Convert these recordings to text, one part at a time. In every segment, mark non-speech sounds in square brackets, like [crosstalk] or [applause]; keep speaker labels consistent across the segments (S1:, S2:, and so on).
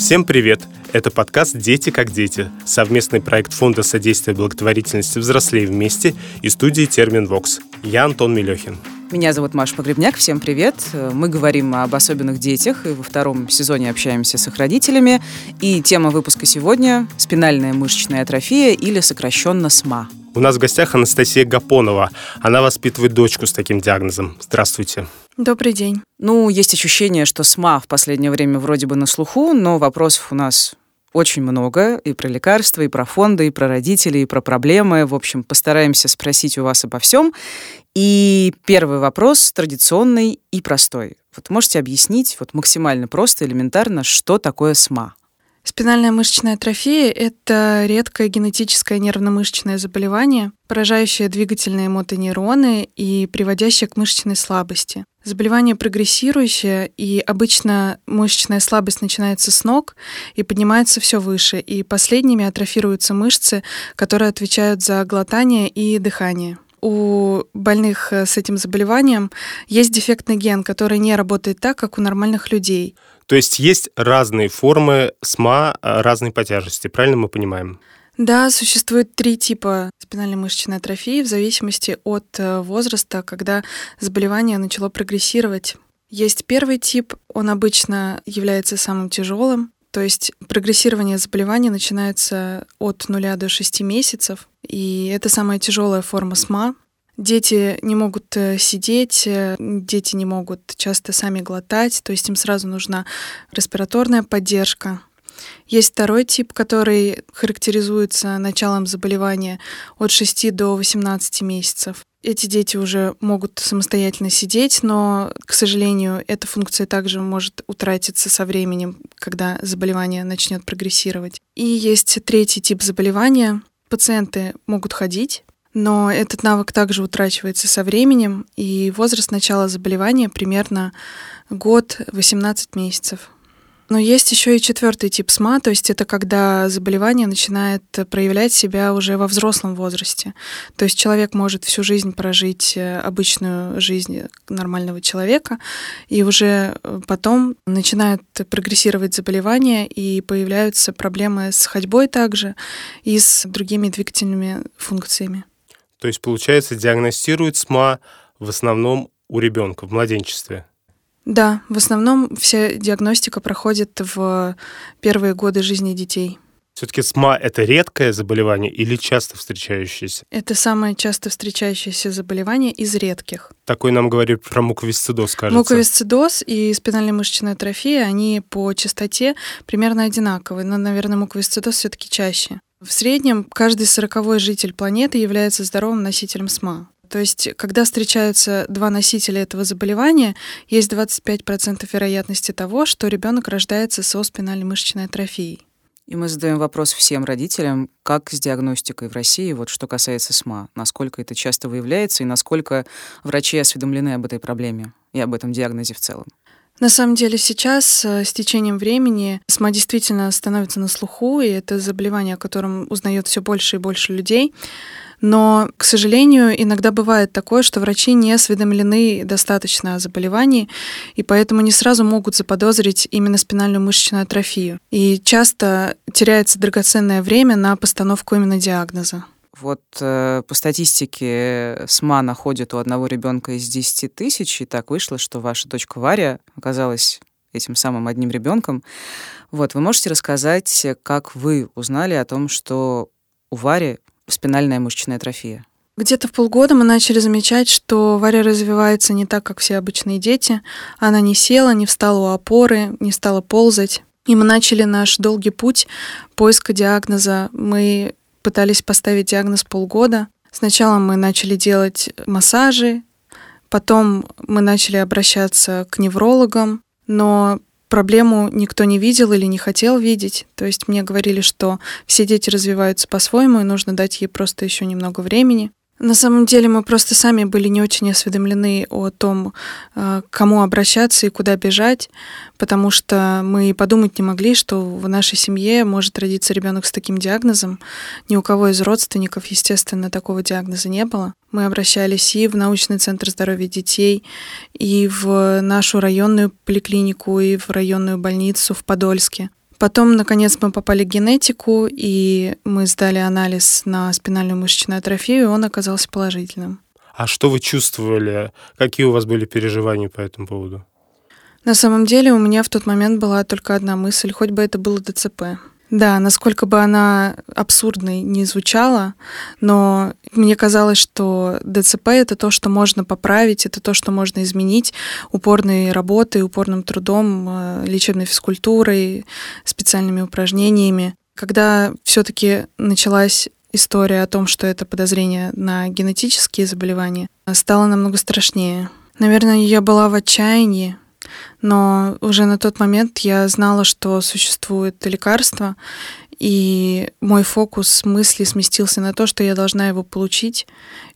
S1: Всем привет! Это подкаст «Дети как дети» — совместный проект Фонда содействия благотворительности «Взрослей вместе» и студии «Термин Вокс». Я Антон Мелехин.
S2: Меня зовут Маша Погребняк. Всем привет. Мы говорим об особенных детях и во втором сезоне общаемся с их родителями. И тема выпуска сегодня – спинальная мышечная атрофия или сокращенно СМА.
S1: У нас в гостях Анастасия Гапонова. Она воспитывает дочку с таким диагнозом. Здравствуйте.
S3: Добрый день.
S2: Ну, есть ощущение, что СМА в последнее время вроде бы на слуху, но вопросов у нас очень много и про лекарства, и про фонды, и про родителей, и про проблемы. В общем, постараемся спросить у вас обо всем. И первый вопрос традиционный и простой. Вот можете объяснить вот максимально просто, элементарно, что такое СМА?
S3: Спинальная мышечная атрофия – это редкое генетическое нервно-мышечное заболевание, поражающее двигательные мотонейроны и приводящее к мышечной слабости. Заболевание прогрессирующее, и обычно мышечная слабость начинается с ног и поднимается все выше, и последними атрофируются мышцы, которые отвечают за глотание и дыхание у больных с этим заболеванием есть дефектный ген, который не работает так, как у нормальных людей.
S1: То есть есть разные формы СМА, а, разные по тяжести, правильно мы понимаем?
S3: Да, существует три типа спинальной мышечной атрофии в зависимости от э, возраста, когда заболевание начало прогрессировать. Есть первый тип, он обычно является самым тяжелым, то есть прогрессирование заболевания начинается от 0 до 6 месяцев, и это самая тяжелая форма СМА. Дети не могут э, сидеть, э, дети не могут часто сами глотать, то есть им сразу нужна респираторная поддержка. Есть второй тип, который характеризуется началом заболевания от 6 до 18 месяцев. Эти дети уже могут самостоятельно сидеть, но, к сожалению, эта функция также может утратиться со временем, когда заболевание начнет прогрессировать. И есть третий тип заболевания. Пациенты могут ходить, но этот навык также утрачивается со временем, и возраст начала заболевания примерно год 18 месяцев. Но есть еще и четвертый тип СМА, то есть это когда заболевание начинает проявлять себя уже во взрослом возрасте. То есть человек может всю жизнь прожить э, обычную жизнь нормального человека, и уже э, потом начинает прогрессировать заболевание, и появляются проблемы с ходьбой также и с другими двигательными функциями.
S1: То есть, получается, диагностируют СМА в основном у ребенка в младенчестве?
S3: Да, в основном вся диагностика проходит в первые годы жизни детей.
S1: Все-таки СМА – это редкое заболевание или часто встречающееся?
S3: Это самое часто встречающееся заболевание из редких.
S1: Такой нам говорит про муковисцидоз, кажется.
S3: Муковисцидоз и спинальная мышечная атрофия, они по частоте примерно одинаковые, но, наверное, муковисцидоз все-таки чаще. В среднем каждый сороковой житель планеты является здоровым носителем СМА. То есть, когда встречаются два носителя этого заболевания, есть 25% вероятности того, что ребенок рождается со спинальной мышечной атрофией.
S2: И мы задаем вопрос всем родителям, как с диагностикой в России, вот что касается СМА, насколько это часто выявляется и насколько врачи осведомлены об этой проблеме и об этом диагнозе в целом.
S3: На самом деле сейчас э, с течением времени СМА действительно становится на слуху, и это заболевание, о котором узнает все больше и больше людей. Но, к сожалению, иногда бывает такое, что врачи не осведомлены достаточно о заболевании, и поэтому не сразу могут заподозрить именно спинальную мышечную атрофию. И часто теряется драгоценное время на постановку именно диагноза.
S2: Вот э, по статистике СМА находит у одного ребенка из 10 тысяч, и так вышло, что ваша дочка Варя оказалась этим самым одним ребенком. Вот, вы можете рассказать, как вы узнали о том, что у Вари спинальная мышечная атрофия?
S3: Где-то в полгода мы начали замечать, что Варя развивается не так, как все обычные дети. Она не села, не встала у опоры, не стала ползать. И мы начали наш долгий путь поиска диагноза. Мы пытались поставить диагноз полгода. Сначала мы начали делать массажи, потом мы начали обращаться к неврологам, но проблему никто не видел или не хотел видеть. То есть мне говорили, что все дети развиваются по-своему, и нужно дать ей просто еще немного времени. На самом деле мы просто сами были не очень осведомлены о том, э, к кому обращаться и куда бежать, потому что мы подумать не могли, что в нашей семье может родиться ребенок с таким диагнозом. Ни у кого из родственников, естественно, такого диагноза не было. Мы обращались и в научный центр здоровья детей, и в нашу районную поликлинику, и в районную больницу в Подольске. Потом, наконец, мы попали в генетику, и мы сдали анализ на спинальную мышечную атрофию, и он оказался положительным.
S1: А что вы чувствовали? Какие у вас были переживания по этому поводу?
S3: На самом деле у меня в тот момент была только одна мысль, хоть бы это было ДЦП. Да, насколько бы она абсурдной не звучала, но мне казалось, что ДЦП — это то, что можно поправить, это то, что можно изменить упорной работой, упорным трудом, э, лечебной физкультурой, специальными упражнениями. Когда все-таки началась история о том, что это подозрение на генетические заболевания, стало намного страшнее. Наверное, я была в отчаянии, но уже на тот момент я знала, что существует лекарство, и мой фокус мысли сместился на то, что я должна его получить,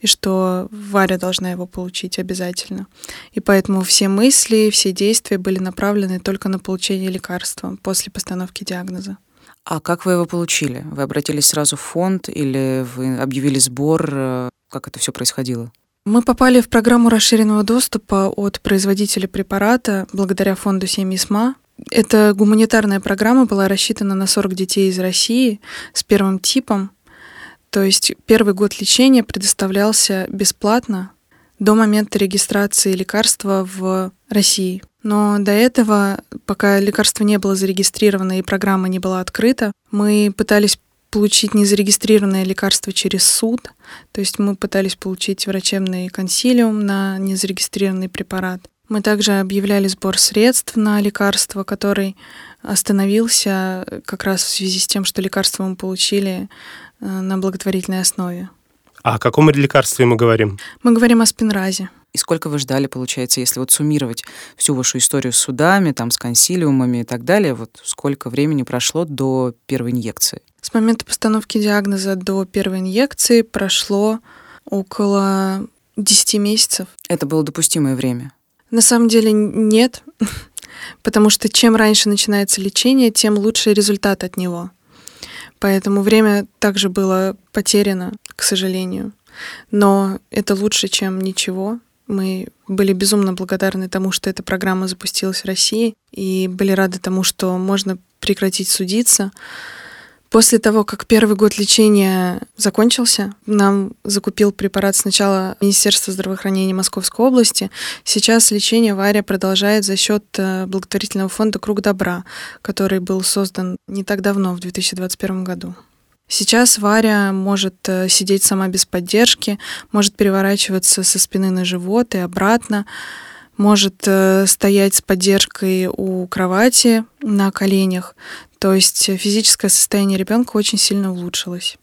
S3: и что Варя должна его получить обязательно. И поэтому все мысли, все действия были направлены только на получение лекарства после постановки диагноза.
S2: А как вы его получили? Вы обратились сразу в фонд или вы объявили сбор? Как это все происходило?
S3: Мы попали в программу расширенного доступа от производителя препарата благодаря фонду семьи СМА. Эта гуманитарная программа была рассчитана на 40 детей из России с первым типом. То есть первый год лечения предоставлялся бесплатно до момента регистрации лекарства в России. Но до этого, пока лекарство не было зарегистрировано и программа не была открыта, мы пытались получить незарегистрированное лекарство через суд. То есть мы пытались получить врачебный консилиум на незарегистрированный препарат. Мы также объявляли сбор средств на лекарство, который остановился как раз в связи с тем, что лекарство мы получили э, на благотворительной основе.
S1: А о каком лекарстве мы говорим?
S3: Мы говорим о спинразе.
S2: И сколько вы ждали, получается, если вот суммировать всю вашу историю с судами, там, с консилиумами и так далее, вот сколько времени прошло до первой инъекции?
S3: С момента постановки диагноза до первой инъекции прошло около 10 месяцев.
S2: Это было допустимое время?
S3: На самом деле нет, [laughs] потому что чем раньше начинается лечение, тем лучше результат от него. Поэтому время также было потеряно, к сожалению. Но это лучше, чем ничего. Мы были безумно благодарны тому, что эта программа запустилась в России, и были рады тому, что можно прекратить судиться. После того, как первый год лечения закончился, нам закупил препарат сначала Министерство здравоохранения Московской области. Сейчас лечение Варя продолжает за счет э, благотворительного фонда «Круг добра», который был создан не так давно, в 2021 году. Сейчас Варя может э, сидеть сама без поддержки, может переворачиваться со спины на живот и обратно, может э, стоять с поддержкой у кровати на коленях. То есть физическое состояние ребенка очень сильно улучшилось.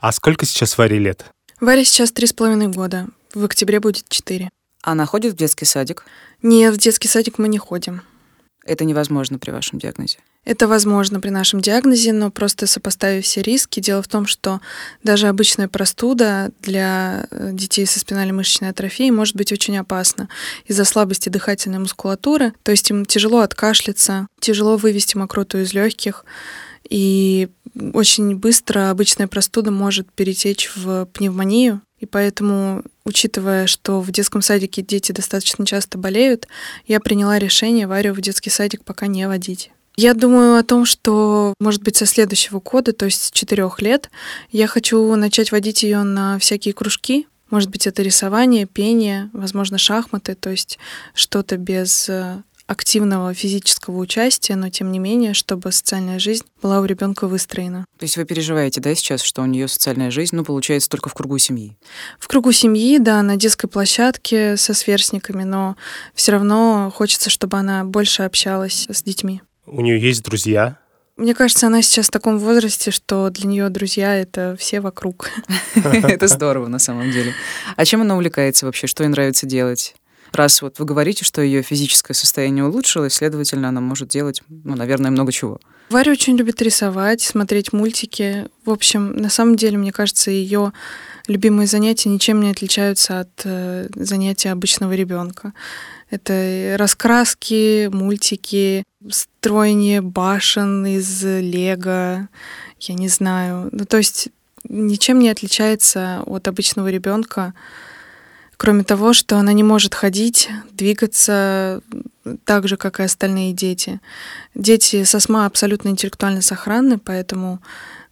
S1: А сколько сейчас Варе лет?
S3: Варе сейчас три с половиной года. В октябре будет четыре.
S2: Она ходит в детский садик?
S3: Нет, в детский садик мы не ходим.
S2: Это невозможно при вашем диагнозе?
S3: Это возможно при нашем диагнозе, но просто сопоставив все риски, дело в том, что даже обычная простуда для э, детей со спинальной мышечной атрофией может быть очень опасна из-за слабости дыхательной мускулатуры, то есть им тяжело откашляться, тяжело вывести мокроту из легких, и очень быстро обычная простуда может перетечь в пневмонию, и поэтому, учитывая, что в детском садике дети достаточно часто болеют, я приняла решение Варю в детский садик пока не водить. Я думаю о том, что, может быть, со следующего года, то есть с четырех лет, я хочу начать водить ее на всякие кружки. Может быть, это рисование, пение, возможно, шахматы, то есть что-то без э, активного физического участия, но тем не менее, чтобы социальная жизнь была у ребенка выстроена.
S2: То есть вы переживаете, да, сейчас, что у нее социальная жизнь, ну, получается, только в кругу семьи?
S3: В кругу семьи, да, на детской площадке со сверстниками, но все равно хочется, чтобы она больше общалась с детьми.
S1: У нее есть друзья?
S3: Мне кажется, она сейчас в таком возрасте, что для нее друзья это все вокруг. [laughs]
S2: Это здорово на самом деле. А чем она увлекается вообще? Что ей нравится делать? раз вот вы говорите, что ее физическое состояние улучшилось, следовательно, она может делать, ну, наверное, много чего.
S3: Варя очень любит рисовать, смотреть мультики. В общем, на самом деле, мне кажется, ее любимые занятия ничем не отличаются от э, занятий обычного ребенка. Это раскраски, мультики, строение башен из лего, я не знаю. Ну, то есть ничем не отличается от обычного ребенка. Кроме того, что она не может ходить, двигаться, так же, как и остальные дети. Дети с астмой абсолютно интеллектуально сохранны, поэтому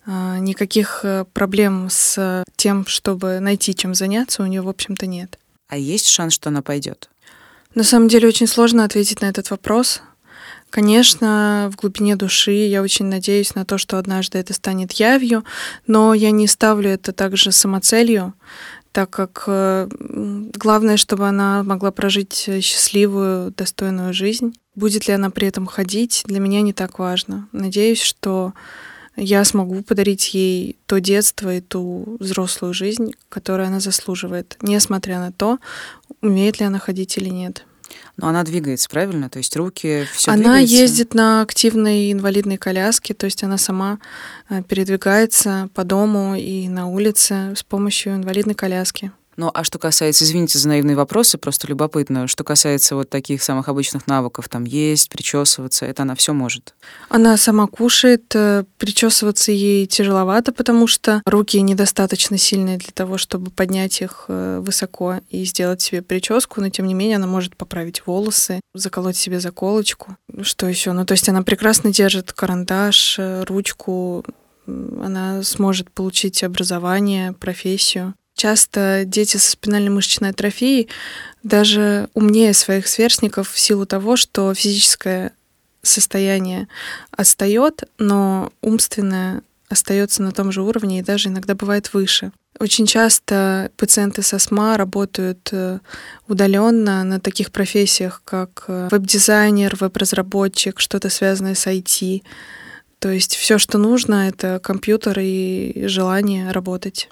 S3: э, никаких проблем с тем, чтобы найти чем заняться, у нее, в общем-то, нет.
S2: А есть шанс, что она пойдет?
S3: На самом деле очень сложно ответить на этот вопрос. Конечно, в глубине души я очень надеюсь на то, что однажды это станет явью, но я не ставлю это также самоцелью, так как э, главное, чтобы она могла прожить счастливую, достойную жизнь. Будет ли она при этом ходить, для меня не так важно. Надеюсь, что я смогу подарить ей то детство и ту взрослую жизнь, которую она заслуживает, несмотря на то, умеет ли она ходить или нет.
S2: Но она двигается, правильно? То есть руки все
S3: Она
S2: двигается?
S3: ездит на активной инвалидной коляске, то есть она сама э, передвигается по дому и на улице с помощью инвалидной коляски.
S2: Ну, а что касается, извините за наивные вопросы, просто любопытно, что касается вот таких самых обычных навыков, там есть, причесываться, это она все может.
S3: Она сама кушает, э, причесываться ей тяжеловато, потому что руки недостаточно сильные для того, чтобы поднять их э, высоко и сделать себе прическу, но тем не менее она может поправить волосы, заколоть себе заколочку. Что еще? Ну, то есть она прекрасно держит карандаш, э, ручку, она сможет получить образование, профессию. Часто дети со спинальной мышечной атрофией даже умнее своих сверстников в силу того, что физическое состояние отстает, но умственное остается на том же уровне и даже иногда бывает выше. Очень часто пациенты с астма работают э, удаленно на таких профессиях, как э, веб-дизайнер, веб-разработчик, что-то связанное с IT. То есть все, что нужно, это компьютер и желание работать.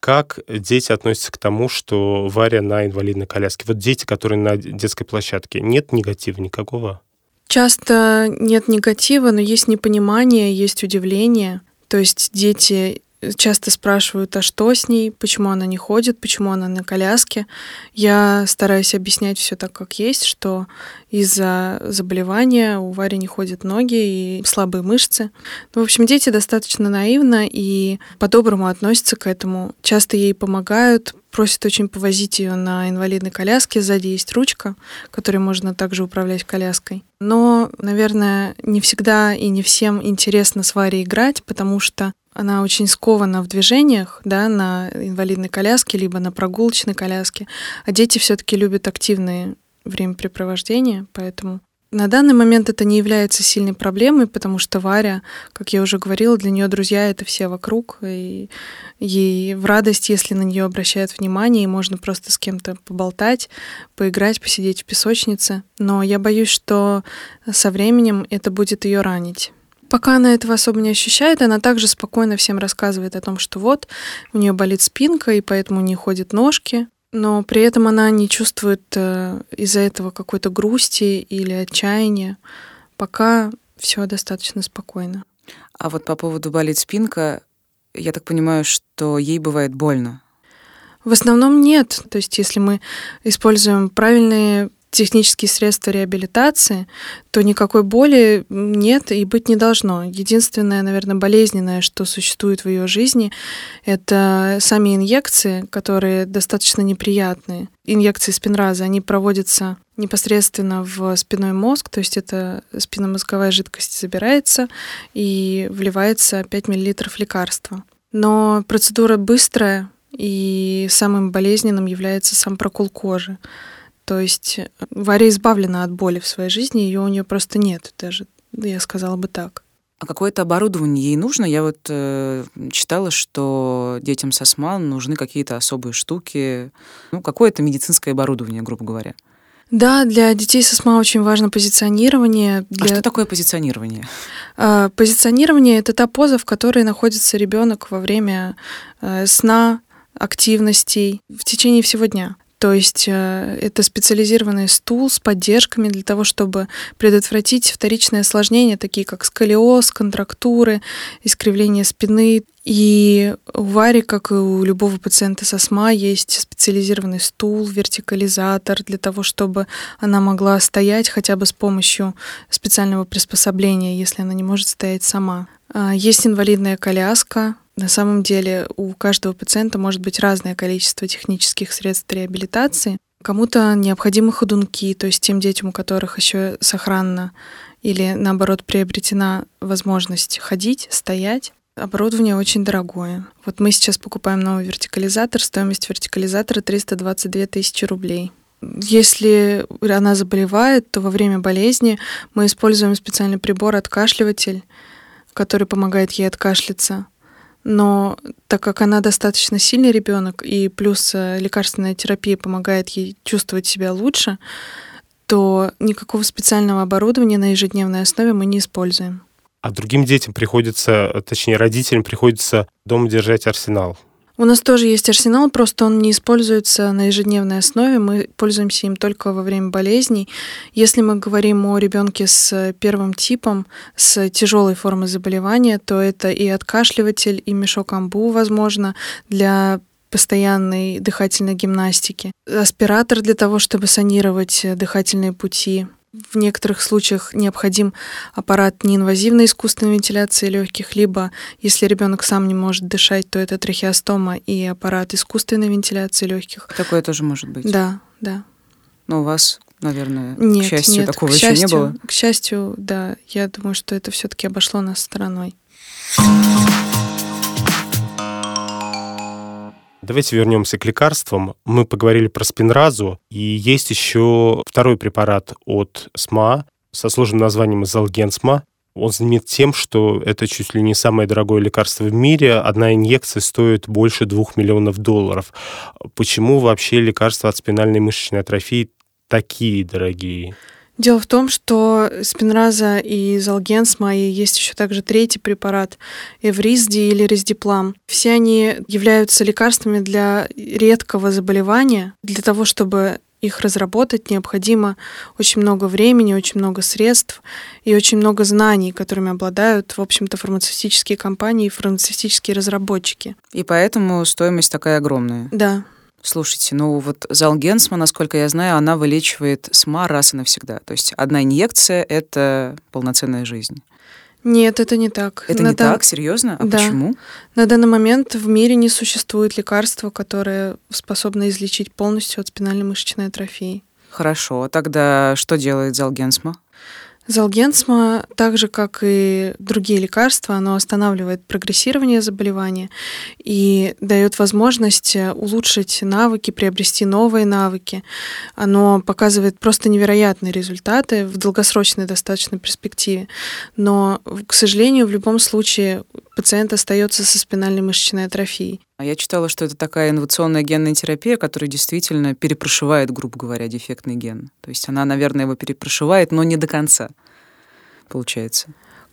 S1: Как дети относятся к тому, что Варя на инвалидной коляске? Вот дети, которые на детской площадке, нет негатива никакого?
S3: Часто нет негатива, но есть непонимание, есть удивление. То есть дети часто спрашивают, а что с ней, почему она не ходит, почему она на коляске. Я стараюсь объяснять все так, как есть, что из-за заболевания у Вари не ходят ноги и слабые мышцы. Ну, в общем, дети достаточно наивно и по-доброму относятся к этому. Часто ей помогают, просят очень повозить ее на инвалидной коляске. Сзади есть ручка, которой можно также управлять коляской. Но, наверное, не всегда и не всем интересно с Варей играть, потому что она очень скована в движениях, да, на инвалидной коляске, либо на прогулочной коляске, а дети все-таки любят активные времяпрепровождения, поэтому на данный момент это не является сильной проблемой, потому что Варя, как я уже говорила, для нее друзья это все вокруг, и ей в радость, если на нее обращают внимание, и можно просто с кем-то поболтать, поиграть, посидеть в песочнице. Но я боюсь, что со временем это будет ее ранить. Пока она этого особо не ощущает, она также спокойно всем рассказывает о том, что вот у нее болит спинка, и поэтому не ходят ножки. Но при этом она не чувствует э, из-за этого какой-то грусти или отчаяния. Пока все достаточно спокойно.
S2: А вот по поводу болит спинка, я так понимаю, что ей бывает больно.
S3: В основном нет. То есть если мы используем правильные технические средства реабилитации, то никакой боли нет и быть не должно. Единственное, наверное, болезненное, что существует в ее жизни, это сами инъекции, которые достаточно неприятные. Инъекции спинраза, они проводятся непосредственно в спинной мозг, то есть это спинномозговая жидкость забирается и вливается 5 мл лекарства. Но процедура быстрая, и самым болезненным является сам прокол кожи. То есть э, Варя избавлена от боли в своей жизни, ее у нее просто нет, даже я сказала бы так.
S2: А какое-то оборудование ей нужно? Я вот э, читала, что детям с астма нужны какие-то особые штуки, ну, какое-то медицинское оборудование, грубо говоря.
S3: Да, для детей с астма очень важно позиционирование.
S2: Для... А что такое позиционирование?
S3: А, позиционирование это та поза, в которой находится ребенок во время э, сна, активностей в течение всего дня. То есть э, это специализированный стул с поддержками для того, чтобы предотвратить вторичные осложнения, такие как сколиоз, контрактуры, искривление спины. И у Вари, как и у любого пациента с астма, есть специализированный стул, вертикализатор для того, чтобы она могла стоять хотя бы с помощью специального приспособления, если она не может стоять сама. А, есть инвалидная коляска, на самом деле у каждого пациента может быть разное количество технических средств реабилитации. Кому-то необходимы ходунки, то есть тем детям, у которых еще сохранна или, наоборот, приобретена возможность ходить, стоять. Оборудование очень дорогое. Вот мы сейчас покупаем новый вертикализатор. Стоимость вертикализатора 322 тысячи рублей. Если она заболевает, то во время болезни мы используем специальный прибор откашливатель, который помогает ей откашляться. Но так как она достаточно сильный ребенок, и плюс э, лекарственная терапия помогает ей чувствовать себя лучше, то никакого специального оборудования на ежедневной основе мы не используем.
S1: А другим детям приходится, точнее родителям приходится дома держать арсенал.
S3: У нас тоже есть арсенал, просто он не используется на ежедневной основе. Мы пользуемся им только во время болезней. Если мы говорим о ребенке с первым типом, с тяжелой формой заболевания, то это и откашливатель, и мешок амбу, возможно, для постоянной дыхательной гимнастики, аспиратор для того, чтобы санировать дыхательные пути, в некоторых случаях необходим аппарат неинвазивной искусственной вентиляции легких, либо, если ребенок сам не может дышать, то это трахеостома и аппарат искусственной вентиляции легких.
S2: Такое тоже может быть.
S3: Да, да.
S2: Но у вас, наверное, нет, к счастью,
S3: нет,
S2: такого
S3: к
S2: еще
S3: счастью,
S2: не было.
S3: К счастью, да. Я думаю, что это все-таки обошло нас стороной.
S1: Давайте вернемся к лекарствам. Мы поговорили про спинразу, и есть еще второй препарат от СМА со сложным названием Залгенсма. Он знаменит тем, что это чуть ли не самое дорогое лекарство в мире. Одна инъекция стоит больше двух миллионов долларов. Почему вообще лекарства от спинальной мышечной атрофии такие дорогие?
S3: Дело в том, что спинраза и залгенсма, и есть еще также третий препарат, эвризди или рездиплам. Все они являются лекарствами для редкого заболевания. Для того, чтобы их разработать, необходимо очень много времени, очень много средств и очень много знаний, которыми обладают, в общем-то, фармацевтические компании и фармацевтические разработчики.
S2: И поэтому стоимость такая огромная.
S3: Да.
S2: Слушайте, ну вот Залгенсма, насколько я знаю, она вылечивает СМА раз и навсегда. То есть одна инъекция — это полноценная жизнь.
S3: Нет, это не так.
S2: Это
S3: На
S2: не
S3: дан-
S2: так? Серьезно? А
S3: Да.
S2: почему?
S3: На данный момент в мире не существует лекарства, которое способно излечить полностью от спинальной мышечной атрофии.
S2: Хорошо. Тогда что делает Залгенсма?
S3: Залгенсма, так же как и другие лекарства, оно останавливает прогрессирование заболевания и дает возможность э, улучшить навыки, приобрести новые навыки. Оно показывает просто невероятные результаты в долгосрочной достаточно перспективе. Но, к сожалению, в любом случае пациент остается со спинальной мышечной атрофией.
S2: А Я читала, что это такая инновационная генная терапия, которая действительно перепрошивает, грубо говоря, дефектный ген. То есть она, наверное, его перепрошивает, но не до конца, получается.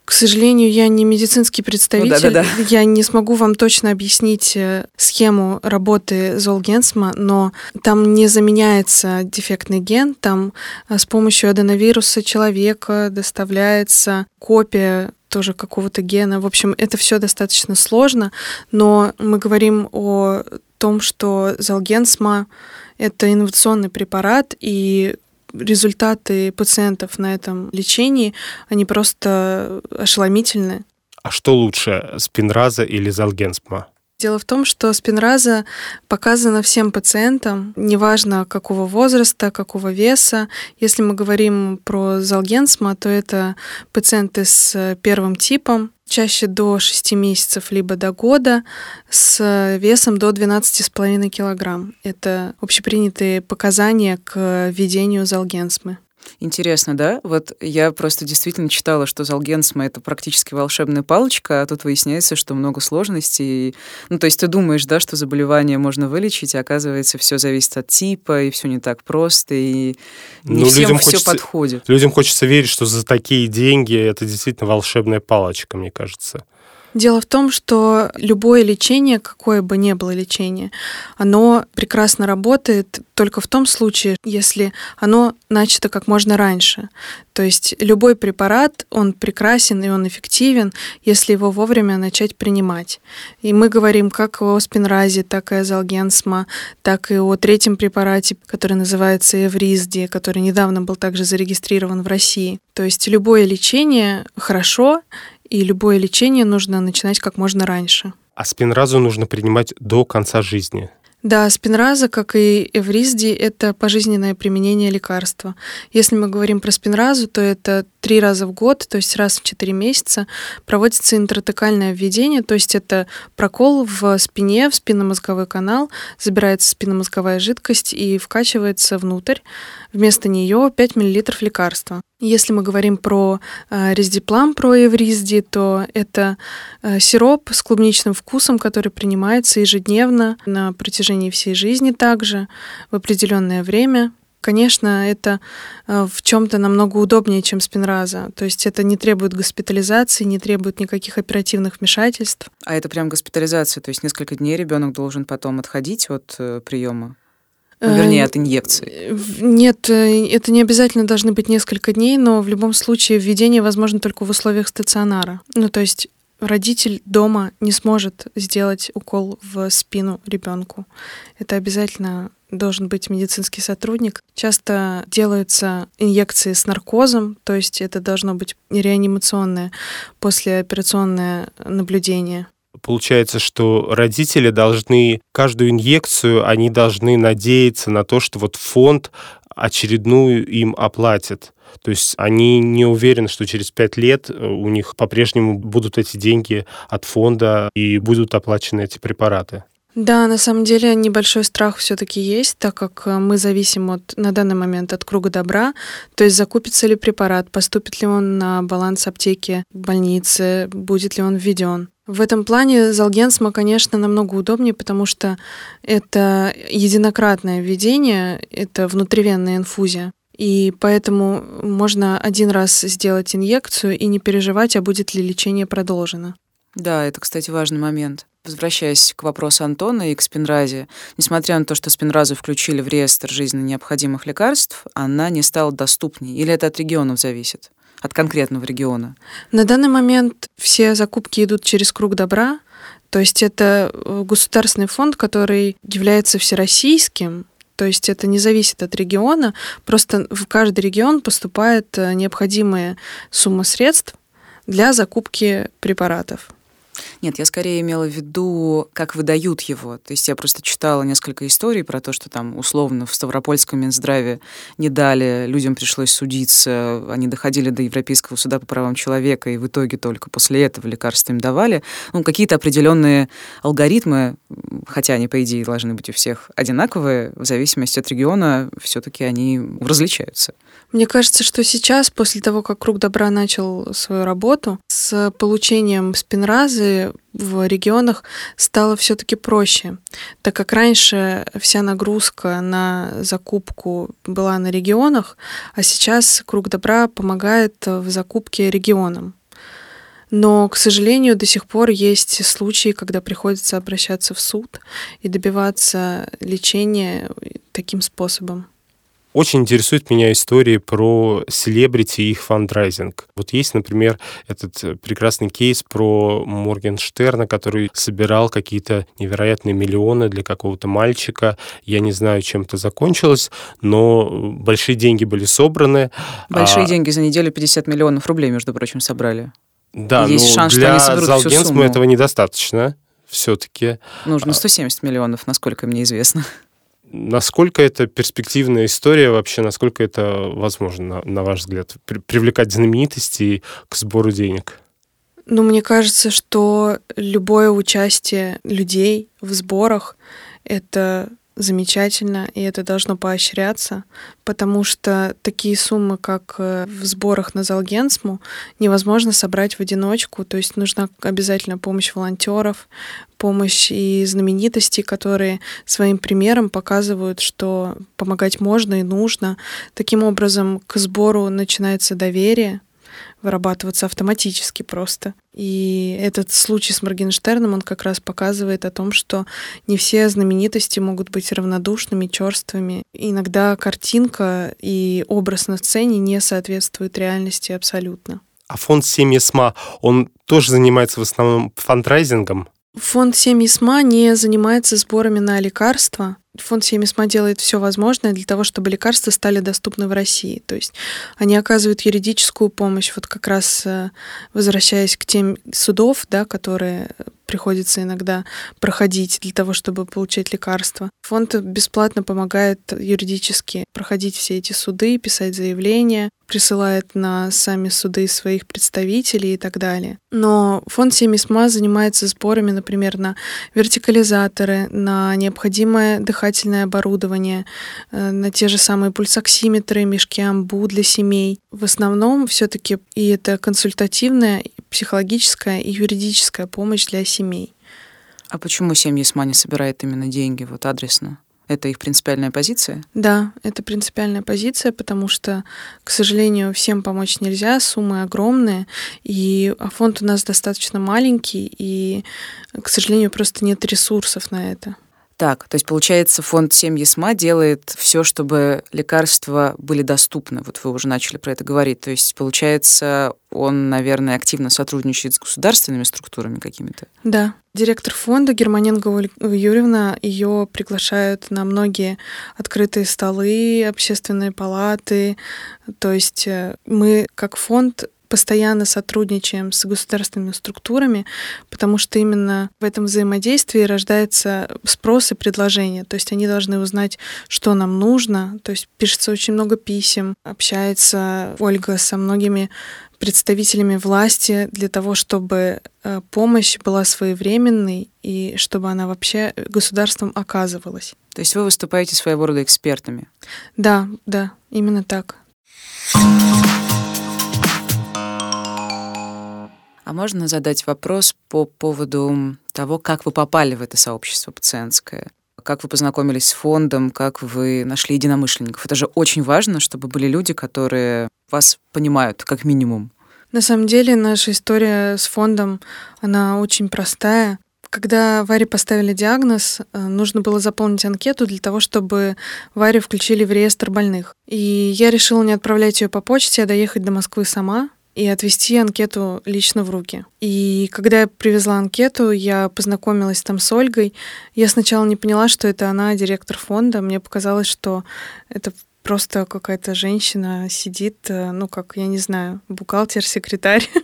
S3: К сожалению, я не медицинский представитель.
S2: Ну да-да-да.
S3: Я не смогу вам точно объяснить э, схему работы Золгенсма, но там не заменяется дефектный ген, там э, с помощью аденовируса человека доставляется копия тоже какого-то гена. В общем, это все достаточно сложно, но мы говорим о том, что Залгенсма — это инновационный препарат, и результаты пациентов на этом лечении, они просто ошеломительны.
S1: А что лучше, спинраза или залгенсма?
S3: Дело в том, что спинраза показана всем пациентам, неважно какого возраста, какого веса. Если мы говорим про залгенсма, то это пациенты с первым типом, чаще до 6 месяцев, либо до года, с весом до 12,5 килограмм. Это общепринятые показания к введению залгенсмы.
S2: Интересно, да? Вот я просто действительно читала, что Залгенсма — это практически волшебная палочка, а тут выясняется, что много сложностей. Ну, то есть ты думаешь, да, что заболевание можно вылечить, а оказывается, все зависит от типа, и все не так просто, и не
S1: Ну,
S2: всем
S1: людям
S2: все
S1: хочется-
S2: подходит.
S1: Людям хочется верить, что за такие деньги это действительно волшебная палочка, мне кажется.
S3: Дело в том, что любое лечение, какое бы ни было лечение, оно прекрасно работает только в том случае, если оно начато как можно раньше. То есть любой препарат, он прекрасен и он эффективен, если его вовремя начать принимать. И мы говорим как о спинразе, так и о залгенсма, так и о третьем препарате, который называется Эвризди, который недавно был также зарегистрирован в России. То есть любое лечение хорошо, и любое лечение нужно начинать как можно раньше.
S1: А спинразу нужно принимать до конца жизни.
S3: Да, спинраза, как и эвризди, это пожизненное применение лекарства. Если мы говорим про спинразу, то это три раза в год, то есть раз в четыре месяца, проводится интратекальное введение, то есть это прокол в спине, в спинномозговой канал, забирается спинномозговая жидкость и вкачивается внутрь. Вместо нее 5 мл лекарства. Если мы говорим про э, рездиплам, про эвризди, то это э, сироп с клубничным вкусом, который принимается ежедневно на протяжении всей жизни также в определенное время. Конечно, это э, в чем-то намного удобнее, чем спинраза. То есть это не требует госпитализации, не требует никаких оперативных вмешательств.
S2: А это прям госпитализация, то есть несколько дней ребенок должен потом отходить от э, приема? Ну, вернее, от инъекции.
S3: Нет, э, это не обязательно должны быть несколько дней, но в любом случае введение возможно только в условиях стационара. Ну, то есть родитель дома не сможет сделать укол в спину ребенку. Это обязательно должен быть медицинский сотрудник. Часто делаются инъекции с наркозом, то есть это должно быть реанимационное послеоперационное наблюдение.
S1: Получается, что родители должны каждую инъекцию, они должны надеяться на то, что вот фонд очередную им оплатит. То есть они не уверены, что через пять лет э, у них по-прежнему будут эти деньги от фонда и будут оплачены эти препараты.
S3: Да, на самом деле небольшой страх все-таки есть, так как э, мы зависим от, на данный момент от круга добра, то есть закупится ли препарат, поступит ли он на баланс аптеки, больницы, будет ли он введен. В этом плане Залгенсма, конечно, намного удобнее, потому что это единократное введение, это внутривенная инфузия. И поэтому можно один раз сделать инъекцию и не переживать, а будет ли лечение продолжено.
S2: Да, это, кстати, важный момент. Возвращаясь к вопросу Антона и к спинразе, несмотря на то, что спинразу включили в реестр жизненно необходимых лекарств, она не стала доступней. Или это от регионов зависит? От конкретного региона?
S3: На данный момент все закупки идут через круг добра, то есть это э, государственный фонд, который является всероссийским, то есть это не зависит от региона, просто в каждый регион поступает э, необходимая сумма средств для закупки препаратов.
S2: Нет, я скорее имела в виду, как выдают его. То есть я просто читала несколько историй про то, что там условно в Ставропольском Минздраве не дали, людям пришлось судиться, они доходили до Европейского суда по правам человека, и в итоге только после этого лекарства им давали. Ну, какие-то определенные алгоритмы, хотя они, по идее, должны быть у всех одинаковые, в зависимости от региона, все-таки они различаются.
S3: Мне кажется, что сейчас, после того, как Круг Добра начал свою работу, с получением спинразы в регионах стало все-таки проще, так как раньше вся нагрузка на закупку была на регионах, а сейчас Круг Добра помогает в закупке регионам. Но, к сожалению, до сих пор есть случаи, когда приходится обращаться в суд и добиваться лечения таким способом.
S1: Очень интересует меня истории про селебрити и их фандрайзинг. Вот есть, например, этот э, прекрасный кейс про Моргенштерна, который собирал какие-то невероятные миллионы для какого-то мальчика. Я не знаю, чем это закончилось, но большие деньги были собраны.
S2: Большие а... деньги за неделю 50 миллионов рублей, между прочим, собрали.
S1: Да, есть шанс, для что они сумму. этого недостаточно все-таки.
S2: Нужно 170 миллионов, насколько мне известно.
S1: Насколько это перспективная история вообще, насколько это возможно, на, на ваш взгляд, при, привлекать знаменитостей к сбору денег?
S3: Ну, мне кажется, что любое участие людей в сборах — это замечательно, и это должно поощряться, потому что такие суммы, как э, в сборах на Залгенсму, невозможно собрать в одиночку, то есть нужна обязательно помощь волонтеров, помощь и знаменитостей, которые своим примером показывают, что помогать можно и нужно. Таким образом, к сбору начинается доверие, вырабатываться автоматически просто. И этот случай с Моргенштерном, он как раз показывает о том, что не все знаменитости могут быть равнодушными, черствыми. Иногда картинка и образ на сцене не соответствуют реальности абсолютно.
S1: А фонд «Семьи СМА», он тоже занимается в основном фандрайзингом?
S3: Фонд «Семьи СМА» не занимается сборами на лекарства. Фонд «Семисма» делает все возможное для того, чтобы лекарства стали доступны в России. То есть они оказывают юридическую помощь, вот как раз э, возвращаясь к тем судов, да, которые приходится иногда проходить для того, чтобы получать лекарства. Фонд бесплатно помогает юридически проходить все эти суды, писать заявления, присылает на сами суды своих представителей и так далее. Но фонд Семисма занимается сборами, например, на вертикализаторы, на необходимое дыхательное оборудование, э, на те же самые пульсоксиметры, мешки амбу для семей. В основном все-таки и это консультативная, психологическая и юридическая помощь для семей.
S2: А почему семьи СМА не собирает именно деньги вот адресно? Это их принципиальная позиция?
S3: Да, это принципиальная позиция, потому что, к сожалению, всем помочь нельзя, суммы огромные, и фонд у нас достаточно маленький, и, к сожалению, просто нет ресурсов на это.
S2: Так, то есть, получается, фонд «Семьи СМА» делает все, чтобы лекарства были доступны. Вот вы уже начали про это говорить. То есть, получается, он, наверное, активно сотрудничает с государственными структурами какими-то.
S3: Да. Директор фонда Германенко Юрьевна, ее приглашают на многие открытые столы, общественные палаты. То есть э, мы как фонд постоянно сотрудничаем с государственными структурами, потому что именно в этом взаимодействии рождается спрос и предложение. То есть они должны узнать, что нам нужно. То есть пишется очень много писем, общается Ольга со многими представителями власти для того, чтобы э, помощь была своевременной и чтобы она вообще государством оказывалась.
S2: То есть вы выступаете своего рода экспертами?
S3: Да, да, именно так.
S2: А можно задать вопрос по поводу того, как вы попали в это сообщество пациентское? Как вы познакомились с фондом, как вы нашли единомышленников? Это же очень важно, чтобы были люди, которые вас понимают, как минимум.
S3: На самом деле наша история с фондом, она очень простая. Когда Варе поставили диагноз, э, нужно было заполнить анкету для того, чтобы Варю включили в реестр больных. И я решила не отправлять ее по почте, а доехать до Москвы сама и отвести анкету лично в руки. И когда я привезла анкету, я познакомилась там с Ольгой. Я сначала не поняла, что это она, директор фонда. Мне показалось, что это просто какая-то женщина сидит, э, ну, как, я не знаю, бухгалтер, секретарь. [laughs]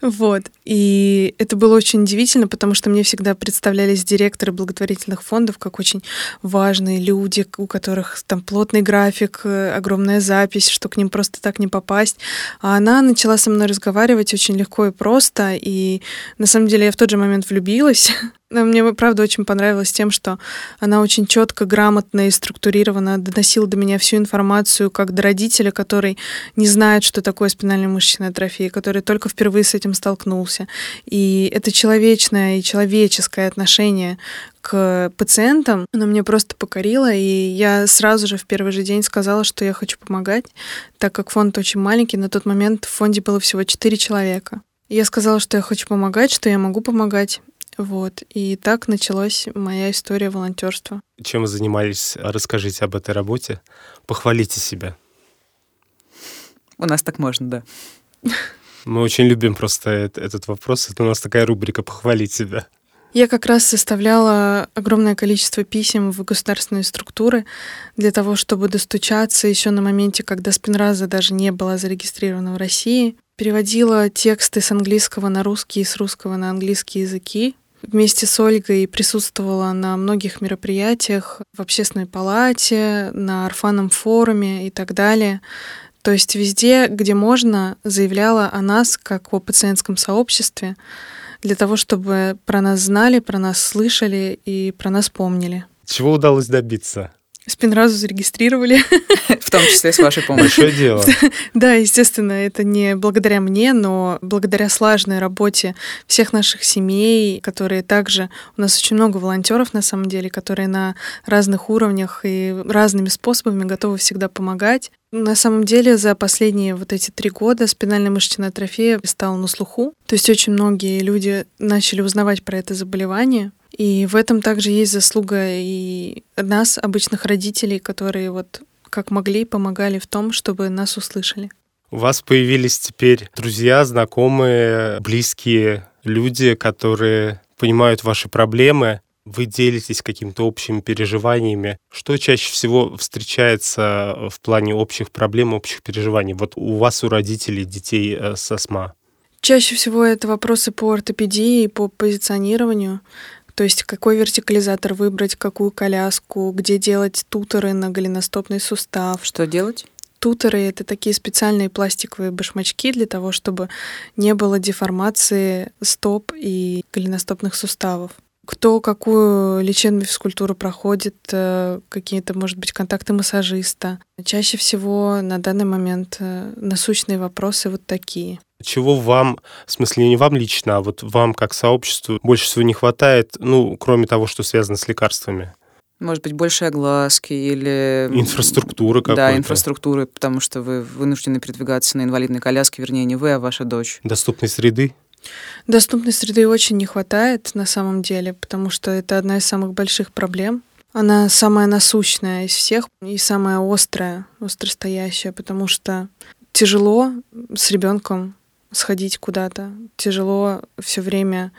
S3: Вот. И это было очень удивительно, потому что мне всегда представлялись директоры благотворительных фондов как очень важные люди, у которых там плотный график, э, огромная запись, что к ним просто так не попасть. А она начала со мной разговаривать очень легко и просто, и на самом деле я в тот же момент влюбилась. [laughs] Мне, правда, очень понравилось тем, что она очень четко, грамотно и структурированно доносила до меня всю информацию, как до родителя, который не знает, что такое спинальная мышечная атрофия, который только впервые с этим столкнулся. И это человечное и человеческое отношение к пациентам, оно мне просто покорило, и я сразу же в первый же день сказала, что я хочу помогать, так как фонд очень маленький, на тот момент в фонде было всего 4 человека. Я сказала, что я хочу помогать, что я могу помогать. Вот. И так началась моя история волонтерства.
S1: Чем вы занимались? Расскажите об этой работе. Похвалите себя.
S2: У нас так можно, да.
S1: Мы очень любим просто этот вопрос. Это у нас такая рубрика «Похвалить себя».
S3: Я как раз составляла огромное количество писем в государственные структуры для того, чтобы достучаться еще на моменте, когда Спинраза даже не была зарегистрирована в России. Переводила тексты с английского на русский и с русского на английский языки. Вместе с Ольгой присутствовала на многих мероприятиях в общественной палате, на Орфанном форуме и так далее. То есть везде, где можно, заявляла о нас, как о пациентском сообществе, для того, чтобы про нас знали, про нас слышали и про нас помнили.
S1: Чего удалось добиться?
S3: Спинразу зарегистрировали.
S2: В том числе с вашей помощью.
S1: Большое дело.
S3: Да, естественно, это не благодаря мне, но благодаря слаженной работе всех наших семей, которые также... У нас очень много волонтеров, на самом деле, которые на разных уровнях и разными способами готовы всегда помогать. На самом деле за последние вот эти три года спинальная мышечная атрофия стала на слуху. То есть очень многие люди начали узнавать про это заболевание. И в этом также есть заслуга и нас, обычных родителей, которые вот как могли, помогали в том, чтобы нас услышали.
S1: У вас появились теперь друзья, знакомые, близкие люди, которые понимают ваши проблемы. Вы делитесь какими-то общими переживаниями. Что чаще всего встречается в плане общих проблем, общих переживаний? Вот у вас, у родителей детей э, с астма.
S3: Чаще всего это вопросы по ортопедии, по позиционированию. То есть какой вертикализатор выбрать, какую коляску, где делать туторы на голеностопный сустав.
S2: Что делать?
S3: Туторы — это такие специальные пластиковые башмачки для того, чтобы не было деформации стоп и голеностопных суставов кто какую лечебную физкультуру проходит, э, какие-то, может быть, контакты массажиста. Чаще всего на данный момент э, насущные вопросы вот такие.
S1: Чего вам, в смысле не вам лично, а вот вам как сообществу больше всего не хватает, ну, кроме того, что связано с лекарствами?
S2: Может быть, больше огласки или...
S1: Инфраструктуры какой-то.
S2: Да, инфраструктуры, потому что вы вынуждены передвигаться на инвалидной коляске, вернее, не вы, а ваша дочь.
S1: Доступной среды?
S3: Доступной среды очень не хватает на самом деле, потому что это одна из самых больших проблем. Она самая насущная из всех и самая острая, остростоящая, потому что тяжело с ребенком сходить куда-то, тяжело все время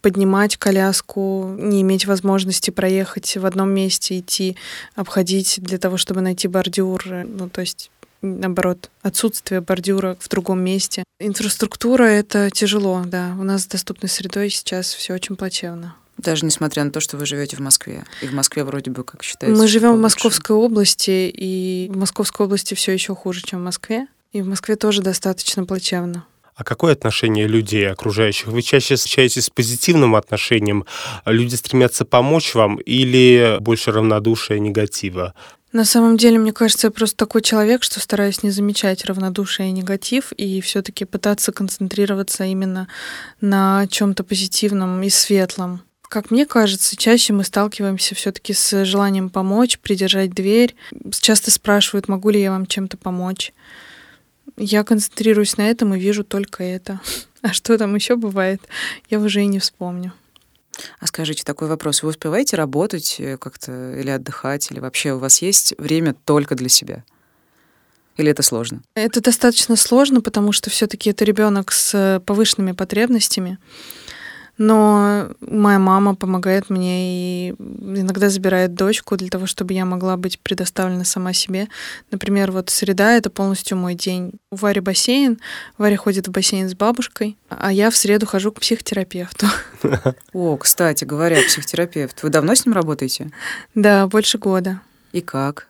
S3: поднимать коляску, не иметь возможности проехать в одном месте, идти, обходить для того, чтобы найти бордюр. Ну, то есть наоборот, отсутствие бордюра в другом месте. Инфраструктура — это тяжело, да. У нас с доступной средой сейчас все очень плачевно.
S2: Даже несмотря на то, что вы живете в Москве. И в Москве вроде бы, как считается,
S3: Мы живем в Московской области, и в Московской области все еще хуже, чем в Москве. И в Москве тоже достаточно плачевно.
S1: А какое отношение людей, окружающих? Вы чаще встречаетесь с позитивным отношением? Люди стремятся помочь вам или больше равнодушия, негатива?
S3: На самом деле, мне кажется, я просто такой человек, что стараюсь не замечать равнодушие и негатив, и все-таки пытаться концентрироваться именно на чем-то позитивном и светлом. Как мне кажется, чаще мы сталкиваемся все-таки с желанием помочь, придержать дверь. Часто спрашивают, могу ли я вам чем-то помочь. Я концентрируюсь на этом и вижу только это. [laughs] А что там еще бывает, я уже и не вспомню.
S2: А скажите такой вопрос. Вы успеваете работать э, как-то или отдыхать, или вообще у вас есть время только для себя? Или это сложно?
S3: Это достаточно сложно, потому что все-таки это ребенок с повышенными потребностями. Но моя мама помогает мне и иногда забирает дочку для того, чтобы я могла быть предоставлена сама себе. Например, вот среда — это полностью мой день. У Вари бассейн, Варя ходит в бассейн с бабушкой, а я в среду хожу к психотерапевту. [laughs]
S2: О, кстати говоря, психотерапевт. Вы давно с ним работаете?
S3: Да, больше года.
S2: И как?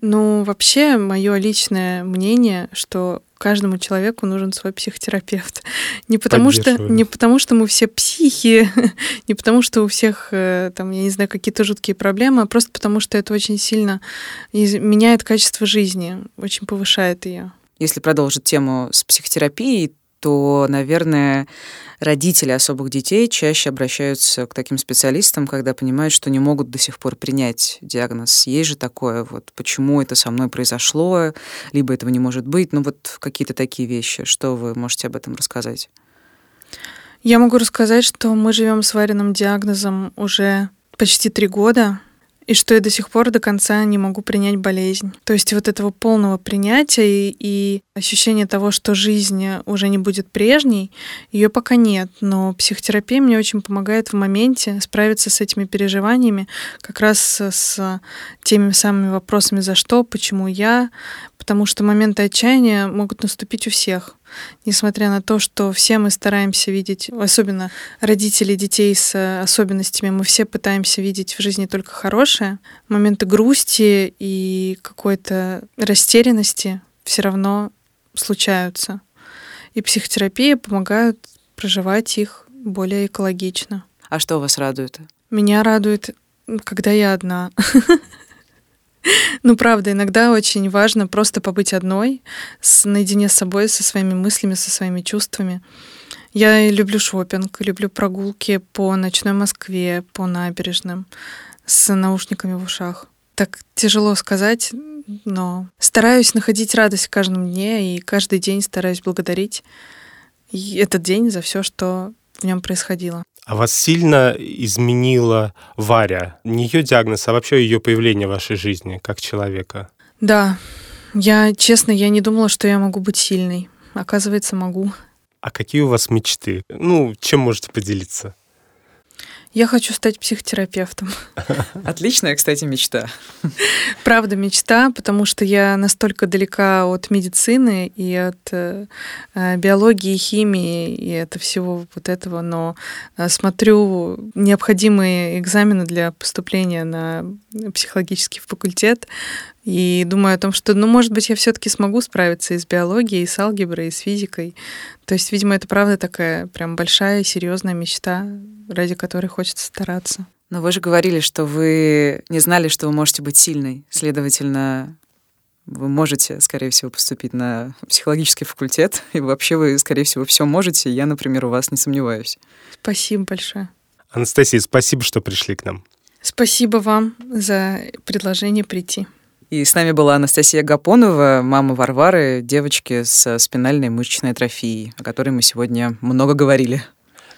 S3: Ну, вообще, мое личное мнение, что каждому человеку нужен свой психотерапевт. Не потому что, не потому что мы все психи, [laughs] не потому что у всех, э, там, я не знаю, какие-то жуткие проблемы, а просто потому что это очень сильно меняет качество жизни, очень повышает ее.
S2: Если продолжить тему с психотерапией, то, наверное, родители особых детей чаще обращаются к таким специалистам, когда понимают, что не могут до сих пор принять диагноз. Есть же такое, вот почему это со мной произошло, либо этого не может быть, ну вот какие-то такие вещи. Что вы можете об этом рассказать?
S3: Я могу рассказать, что мы живем с вареным диагнозом уже почти три года и что я до сих пор до конца не могу принять болезнь. То есть вот этого полного принятия и, и ощущения того, что жизнь уже не будет прежней, ее пока нет. Но психотерапия мне очень помогает в моменте справиться с этими переживаниями, как раз с теми самыми вопросами «за что?», «почему я?», потому что моменты отчаяния могут наступить у всех несмотря на то, что все мы стараемся видеть, особенно родители детей с э, особенностями, мы все пытаемся видеть в жизни только хорошее, моменты грусти и какой-то растерянности все равно случаются. И психотерапия помогает проживать их более экологично.
S2: А что вас радует?
S3: Меня радует, когда я одна. [laughs] [laughs] Ну, правда, иногда очень важно просто побыть одной, с, наедине с собой, со своими мыслями, со своими чувствами. Я люблю шопинг, люблю прогулки по ночной Москве, по набережным, с наушниками в ушах. Так тяжело сказать, но стараюсь находить радость в каждом дне и каждый день стараюсь благодарить этот день за все, что в нем происходило.
S1: А вас сильно изменила Варя? Не ее диагноз, а вообще ее появление в вашей жизни как человека?
S3: Да. Я, честно, я не думала, что я могу быть сильной. Оказывается, могу.
S1: А какие у вас мечты? Ну, чем можете поделиться?
S3: Я хочу стать психотерапевтом. [laughs]
S2: Отличная, кстати, мечта. [laughs]
S3: Правда, мечта, потому что я настолько далека от медицины и от э, э биологии, химии и от всего вот этого, но э, смотрю необходимые экзамены для поступления на психологический факультет и думаю о том, что, ну, может быть, я все-таки смогу справиться и с биологией, и с алгеброй, и с физикой. То есть, видимо, это правда такая прям большая, серьезная мечта, ради которой хочется стараться.
S2: Но вы же говорили, что вы не знали, что вы можете быть сильной. Следовательно, вы можете, скорее всего, поступить на психологический факультет, [laughs] и вообще вы, скорее всего, все можете. Я, например, у вас не сомневаюсь.
S3: Спасибо большое.
S1: Анастасия, спасибо, что пришли к нам.
S3: Спасибо вам за предложение прийти.
S2: И с нами была Анастасия Гапонова, мама Варвары, девочки с спинальной мышечной атрофией, о которой мы сегодня много говорили.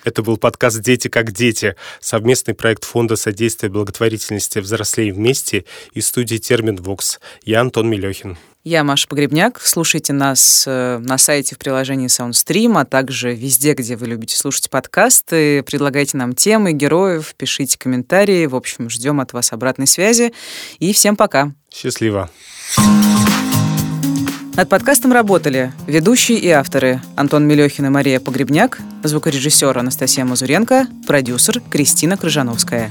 S1: Это был подкаст «Дети как дети», совместный проект Фонда содействия благотворительности «Взрослей вместе» и студии «Термин Вокс». Я Антон Мелехин.
S2: Я Маша Погребняк. Слушайте нас э, на сайте в приложении SoundStream, а также везде, где вы любите слушать подкасты. Предлагайте нам темы, героев, пишите комментарии. В общем, ждем от вас обратной связи. И всем пока.
S1: Счастливо.
S2: Над подкастом работали ведущие и авторы Антон Мелехин и Мария Погребняк, звукорежиссер Анастасия Мазуренко, продюсер Кристина Крыжановская.